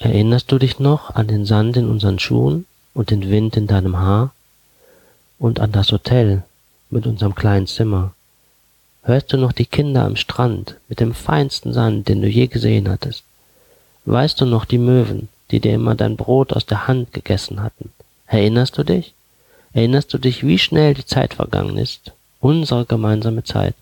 Erinnerst du dich noch an den Sand in unseren Schuhen und den Wind in deinem Haar und an das Hotel mit unserem kleinen Zimmer? Hörst du noch die Kinder am Strand mit dem feinsten Sand, den du je gesehen hattest? Weißt du noch die Möwen, die dir immer dein Brot aus der Hand gegessen hatten? Erinnerst du dich? Erinnerst du dich, wie schnell die Zeit vergangen ist? Unsere gemeinsame Zeit.